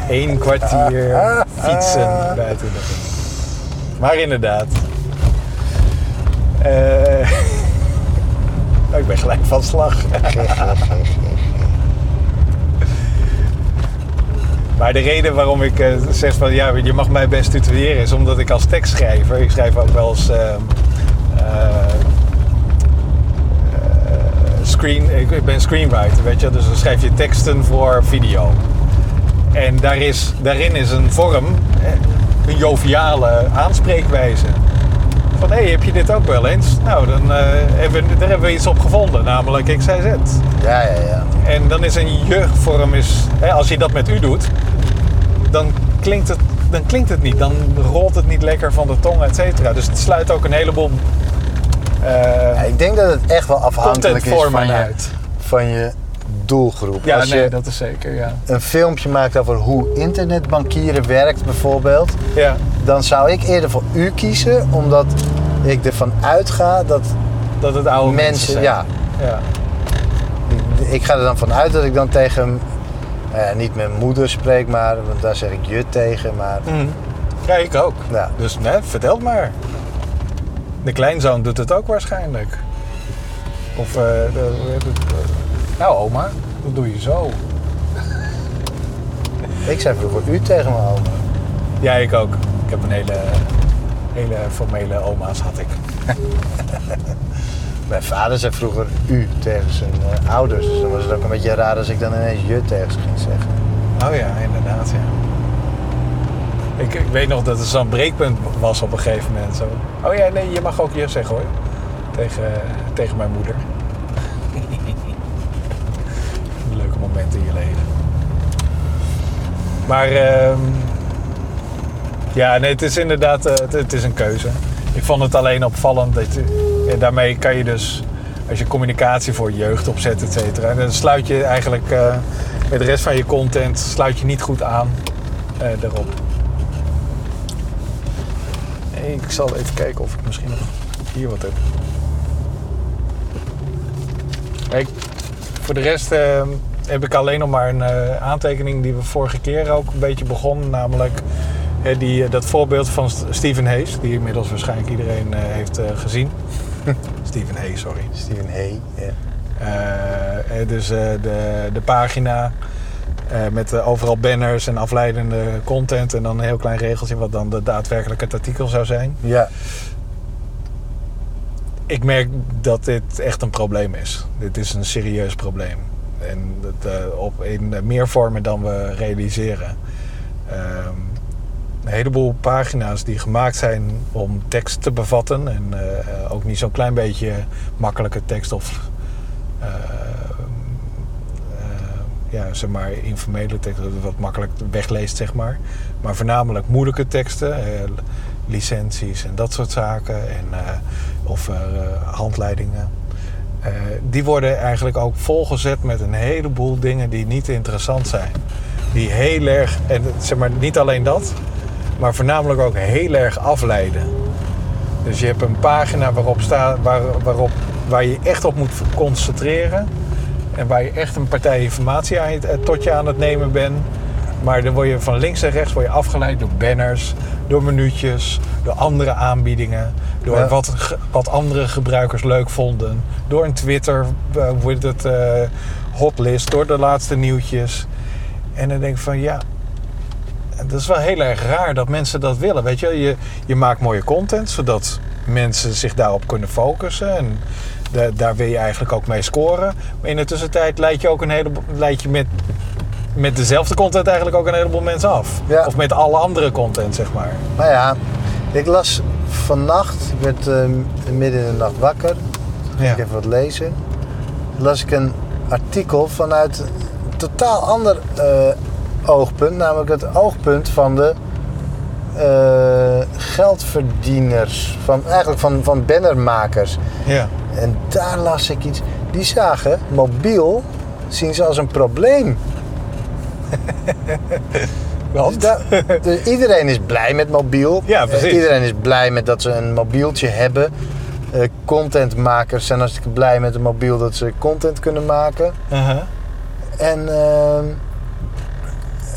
één kwartier fietsen buiten de ring. Maar inderdaad. Eh, ik ben gelijk van slag. Maar de reden waarom ik eh, zeg van ja, je mag mij best tutoyeren is omdat ik als tekstschrijver, ik schrijf ook wel eens ehm, eh, eh, screen, ik, ben screenwriter, weet je. Dus dan schrijf je teksten voor video. En daar is, daarin is een vorm, een joviale aanspreekwijze. Van, hé, hey, heb je dit ook wel eens? Nou, dan eh, hebben we, daar hebben we iets op gevonden, namelijk XYZ. Ja, ja, ja. En dan is een je-vorm, is, hè, als je dat met u doet, dan klinkt, het, dan klinkt het niet. Dan rolt het niet lekker van de tong, et cetera. Dus het sluit ook een heleboel Ja, ik denk dat het echt wel afhankelijk is van je, uit. van je doelgroep. Ja, Als nee, dat is zeker, ja. een filmpje maakt over hoe internetbankieren werkt bijvoorbeeld... Ja, dan zou ik eerder voor u kiezen, omdat ik ervan uitga dat dat het oude mensen, mensen... zijn. ja, ja. ik, ga er dan vanuit dat ik dan tegen... ja, niet mijn moeder spreek, maar, want daar zeg ik je tegen, maar... Mhm. Ja, ik ook. Ja. Dus nee, vertel het maar. De kleinzoon doet het ook waarschijnlijk. Of, eh, de, hoe heet het? eh, nou oma, dat doe je zo. Ik zei vroeger u tegen mijn oma. Ja, ik ook. Ik heb een hele, hele formele oma's had ik. Mijn vader zei vroeger u tegen zijn eh, ouders. Dus dan was het ook een beetje raar als ik dan ineens je tegen ze ging zeggen. Oh ja, inderdaad, ja. Ik, ik weet nog dat er zo'n breekpunt was op een gegeven moment. Zo. Oh ja, nee, je mag ook je zeggen hoor. Tegen, tegen mijn moeder. In je leven. Maar ehm, ja, nee, het is inderdaad eh, het, het is een keuze. Ik vond het alleen opvallend dat je- daarmee kan je dus, als je communicatie voor jeugd opzet, et cetera, dan sluit je eigenlijk eh, met de rest van je content sluit je niet goed aan eh erop. Ik zal even kijken of ik misschien nog hier wat heb. Kijk, voor de rest eh, heb ik alleen nog maar een eh, aantekening die we vorige keer ook een beetje begonnen. Namelijk die, eh, dat voorbeeld van St- Stephen Hayes, die inmiddels waarschijnlijk iedereen eh, heeft gezien. Stephen Hayes, sorry. Steven Hey. Ja. Dus de, de pagina met overal banners en afleidende content. En dan een heel klein regeltje wat dan de daadwerkelijk het artikel zou zijn. ja. Ik merk dat dit echt een probleem is. Dit is een serieus probleem. En dat, eh, op, in eh, meer vormen dan we realiseren. Ehm, een heleboel pagina's die gemaakt zijn om tekst te bevatten. En eh, ook niet zo'n klein beetje makkelijke tekst of ja, zeg maar informele tekst, wat makkelijk wegleest, zeg maar. Maar voornamelijk moeilijke teksten, licenties en dat soort zaken. En, of handleidingen. Eh, die worden eigenlijk ook volgezet met een heleboel dingen die niet interessant zijn. Die heel erg, en zeg maar niet alleen dat, maar voornamelijk ook heel erg afleiden. Dus je hebt een pagina waarop staat, waar, waarop, waar je echt op moet concentreren. En waar je echt een partij informatie aan, eh, tot je aan het nemen bent. Maar dan word je van links en rechts word je afgeleid door banners, door minuutjes, door andere aanbiedingen. Door Ja. wat, wat andere gebruikers leuk vonden. Door een Twitter, eh, hoe heet het, eh, hotlist, door de laatste nieuwtjes. En dan denk ik van ja, dat is wel heel erg raar dat mensen dat willen. Weet je, je, je maakt mooie content zodat mensen zich daarop kunnen focussen. En da- daar wil je eigenlijk ook mee scoren. Maar in de tussentijd leid je ook een heleboel, leid je met, met dezelfde content eigenlijk ook een heleboel mensen af. Ja. Of met alle andere content, zeg maar. Nou ja, ik las vannacht, ik werd eh, midden in de nacht wakker. Ja. Ik even wat lezen. Las ik een artikel vanuit een totaal ander eh, oogpunt. Namelijk het oogpunt van de eh, geldverdieners. Van, eigenlijk van, van bannermakers. Ja. En daar las ik iets. Die zagen mobiel zien ze als een probleem. Want? Dus dus iedereen is blij met mobiel. Ja, precies. Eh, iedereen is blij met dat ze een mobieltje hebben. Eh, contentmakers zijn hartstikke blij met een mobiel dat ze content kunnen maken. Uh-huh. En ehm,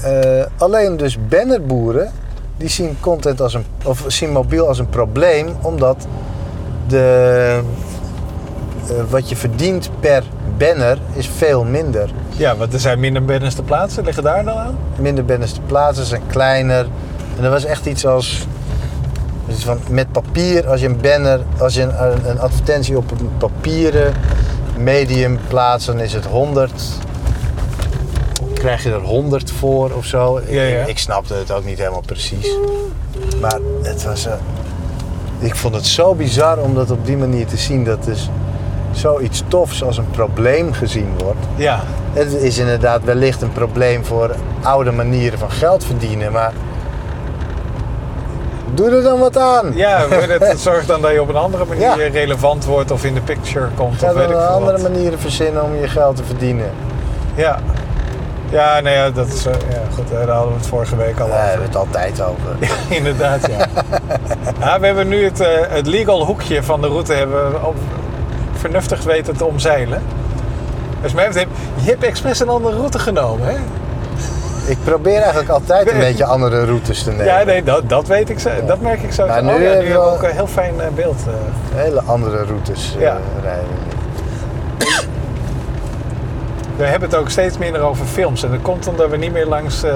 eh, alleen dus bannerboeren die zien content als een of zien mobiel als een probleem omdat de wat je verdient per banner is veel minder. Ja, want er zijn minder banners te plaatsen. Liggen daar dan aan? Minder banners te plaatsen, zijn kleiner. En er was echt iets als dus van met papier als je een banner, als je een, een, advertentie op een papieren medium plaats, dan is het 100. Krijg je er 100 voor of zo? Ik- Ja, ja. Ik, snapte het ook niet helemaal precies. Maar het was. eh, ik vond het zo bizar om dat op die manier te zien. Dat dus zoiets tofs als een probleem gezien wordt. Ja, Het is inderdaad wellicht een probleem voor oude manieren van geld verdienen, maar. Doe er dan wat aan! ja het zorgt dan dat je op een andere manier Ja. relevant wordt of in de picture komt. Ga of weet dan ik veel andere wat. manieren verzinnen om je geld te verdienen. Ja. Ja, nee, ja, dat is, eh, ja, goed, daar hadden we het vorige week al Daar over. hebben we het altijd over. Inderdaad, ja. ja. We hebben nu het, eh, het legal hoekje van de route hebben op, vernuftig weten te omzeilen. Dus mij je hebt expres een andere route genomen, hè? Ik probeer eigenlijk altijd een beetje andere routes te nemen. Ja, nee, dat, dat weet ik zo. Dat merk ik zo. Maar oh nu ja, nu hebben we ook een heel fijn eh, beeld. eh. Hele andere routes eh, rijden. We hebben het ook steeds minder over films. En dat komt omdat we niet meer langs eh,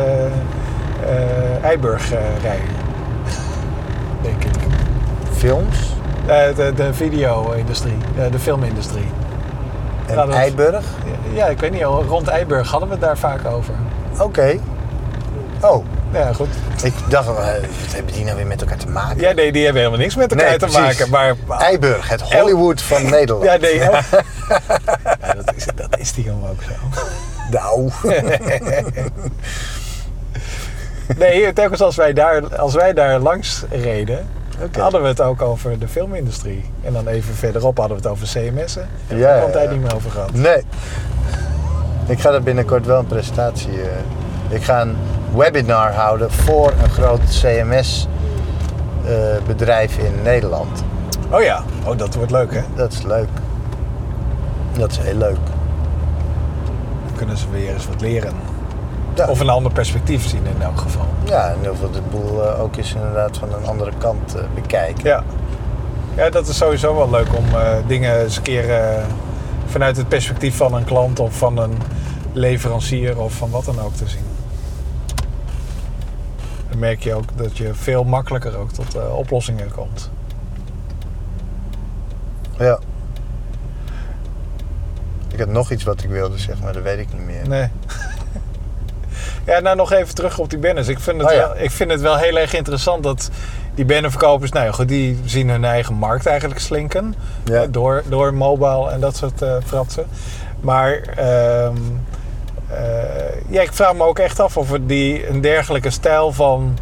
Eiburg rijden. Denk ik. Films de, de video-industrie, eh, de filmindustrie. en Eiburg. Ja, ik weet niet, rond Eiburg hadden we het daar vaak over. Oké. Oh, Ja, goed. ik dacht, eh, wat hebben die nou weer met elkaar te maken? Ja, nee, die hebben helemaal niks met elkaar Nee, te precies. maken. Maar, Eiburg, het Hollywood van Nederland. ja, nee. ja, dat, is, dat is die helemaal ook zo. Nou, Nee, telkens als wij daar, als wij daar langs reden, Hadden we het ook over de filmindustrie. En dan even verderop hadden we het over CMS'en. En Ja, daar komt hij ja. niet meer over gehad. nee. Ik ga er binnenkort wel een presentatie. eh, ik ga een webinar houden voor een groot CMS-bedrijf in Nederland. Oh ja, oh, dat wordt leuk hè. Dat is leuk. Dat is heel leuk. Dan kunnen ze weer eens wat leren. Ja. Of een ander perspectief zien in elk geval. Ja, en heel veel de boel eh, ook eens inderdaad van een andere kant eh, bekijken. Ja. ja, dat is sowieso wel leuk om eh, dingen eens een keer vanuit het perspectief van een klant of van een leverancier of van wat dan ook te zien. Dan merk je ook dat je veel makkelijker ook tot oplossingen komt. Ja. Ik had nog iets wat ik wilde zeggen, maar dat weet ik niet meer. Nee. Ja, nou nog even terug op die banners. Ik vind het, Oh ja. wel, ik vind het wel heel erg interessant dat die bannerverkopers, nou ja, goed, die zien hun eigen markt eigenlijk slinken. Ja. Door, door mobile en dat soort eh fratsen. Maar eh, ja, ik vraag me ook echt af of we die een dergelijke stijl van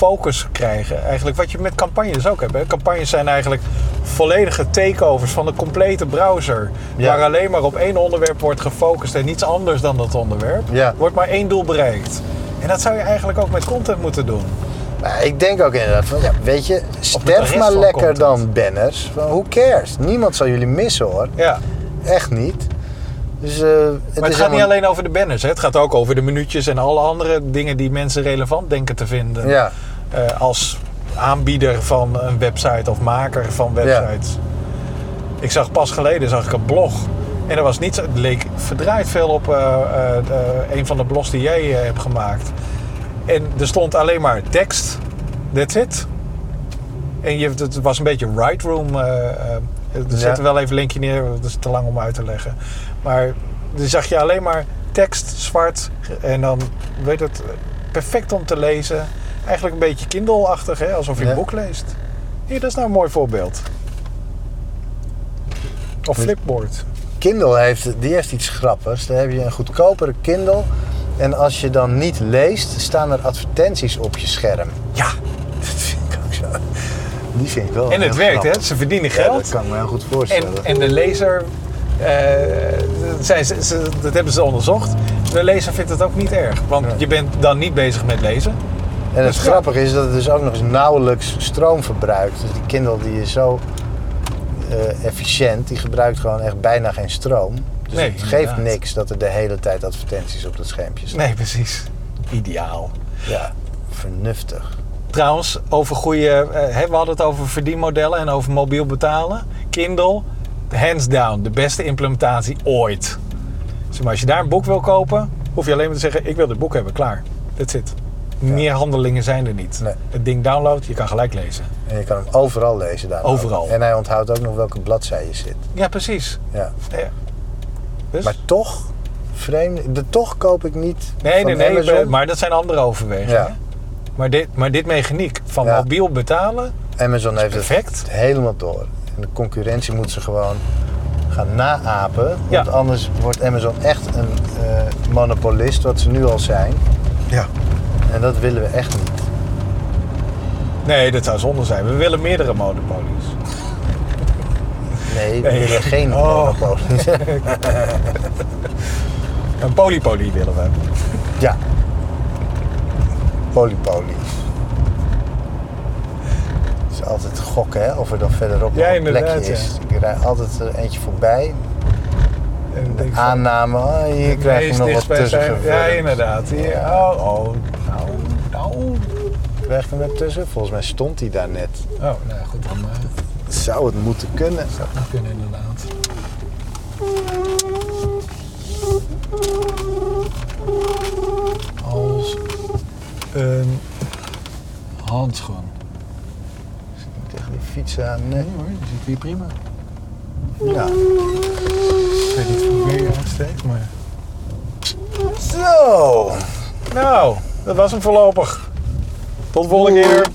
focus krijgen. Eigenlijk wat je met campagnes ook hebt. Hè. Campagnes zijn eigenlijk volledige takeovers van de complete browser. Ja. Waar alleen maar op één onderwerp wordt gefocust en niets anders dan dat onderwerp. Ja. Wordt maar één doel bereikt. En dat zou je eigenlijk ook met content moeten doen. Maar ik denk ook inderdaad van, ja, weet je, sterf maar lekker content. dan banners. Van, who cares? Niemand zal jullie missen hoor. Ja. Echt niet. Dus, eh, Maar het gaat niet alleen over de banners. Hè. Het gaat ook over de minuutjes en alle andere dingen die mensen relevant denken te vinden. Ja, als aanbieder van een website of maker van websites. Ik zag pas geleden zag ik een blog. En er was niet zo, het leek verdraaid veel op eh, eh, eh, een van de blogs die jij eh, hebt gemaakt. En er stond alleen maar tekst. That's it. En je, het was een beetje right room. eh, eh, er Ja. zet er wel even een linkje neer, dat is te lang om uit te leggen. Maar dan zag je alleen maar tekst, zwart. En dan weet het perfect om te lezen. Eigenlijk een beetje Kindle-achtig, hè? alsof je een boek leest. Hier, dat is nou een mooi voorbeeld. Of Flipboard. Kindle heeft, die heeft iets grappigs. Dan heb je een goedkopere Kindle. En als je dan niet leest, staan er advertenties op je scherm. Ja, Dat vind ik ook zo. Die vind ik wel en het werkt, hè? Ze verdienen Ja, geld. dat kan ik me heel goed En, voorstellen. en de lezer, eh, ze, ze- dat hebben ze onderzocht. De lezer vindt het ook niet erg. Want Ja. je bent dan niet bezig met lezen. En het Dus ja. grappige is dat het dus ook nog eens nauwelijks stroom verbruikt. Dus die Kindle die is zo eh, efficiënt, die gebruikt gewoon echt bijna geen stroom. Dus Nee, het geeft inderdaad. niks dat er de hele tijd advertenties op dat schermpje staan. Nee, precies. Ideaal. Ja, vernuftig. Trouwens, over goede. eh, we hadden het over verdienmodellen en over mobiel betalen. Kindle, hands down, de beste implementatie ooit. Maar, als je daar een boek wil kopen, hoef je alleen maar te zeggen: Ik wil dit boek hebben, klaar. That's it. Meer handelingen zijn er niet. Nee. Het ding download, je kan gelijk lezen. En je kan hem overal lezen daar. Overal. En hij onthoudt ook nog welke bladzij je zit. Ja, precies. Ja. Ja. Dus? Maar toch, vreemd, de toch koop ik niet nee, van nee, nee. Amazon. Maar dat zijn andere overwegingen. Ja. Maar, dit, maar dit mechaniek van Ja. mobiel betalen, Amazon heeft het perfect. helemaal door. En de concurrentie moet ze gewoon gaan naapen. Want Ja. anders wordt Amazon echt een eh, monopolist, wat ze nu al zijn. Ja. En dat willen we echt niet. Nee, dat zou zonde zijn. We willen meerdere monopolies. Nee, we Nee. willen geen Oh. monopolie. Een polypolie willen we. ja. Polypolie. Het is altijd gokken, hè, of er dan verderop Ja, een plekje ja. is. Ik rijd altijd er eentje voorbij. En van, Aanname, oh, hier krijg je nog wat tussen Ja, inderdaad. Hier. Oh, oh. Nou, ik hem tussen? Volgens mij stond hij daar net. Oh, nou goed, dan eh, Zou het moeten kunnen? zou het nog kunnen inderdaad. Als een handschoen. Tegen die fiets aan. Nee. hoor, die zit hier prima. Ja. Ik weet niet hoe ver je uitsteekt, maar... Zo. Nou, dat was hem voorlopig. Tot de volgende keer.